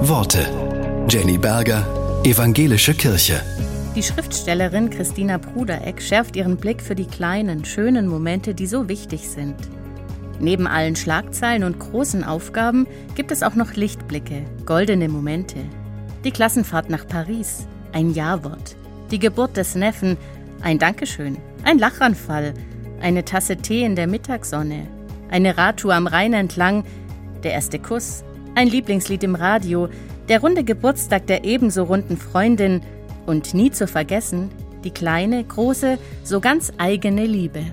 Worte. Jenny Berger, Evangelische Kirche. Die Schriftstellerin Christina Brudereck schärft ihren Blick für die kleinen, schönen Momente, die so wichtig sind. Neben allen Schlagzeilen und großen Aufgaben gibt es auch noch Lichtblicke, goldene Momente. Die Klassenfahrt nach Paris, ein Ja-Wort, die Geburt des Neffen, ein Dankeschön, ein Lachanfall, eine Tasse Tee in der Mittagssonne, eine Radtour am Rhein entlang, der erste Kuss, ein Lieblingslied im Radio, der runde Geburtstag der ebenso runden Freundin und nie zu vergessen, die kleine, große, so ganz eigene Liebe.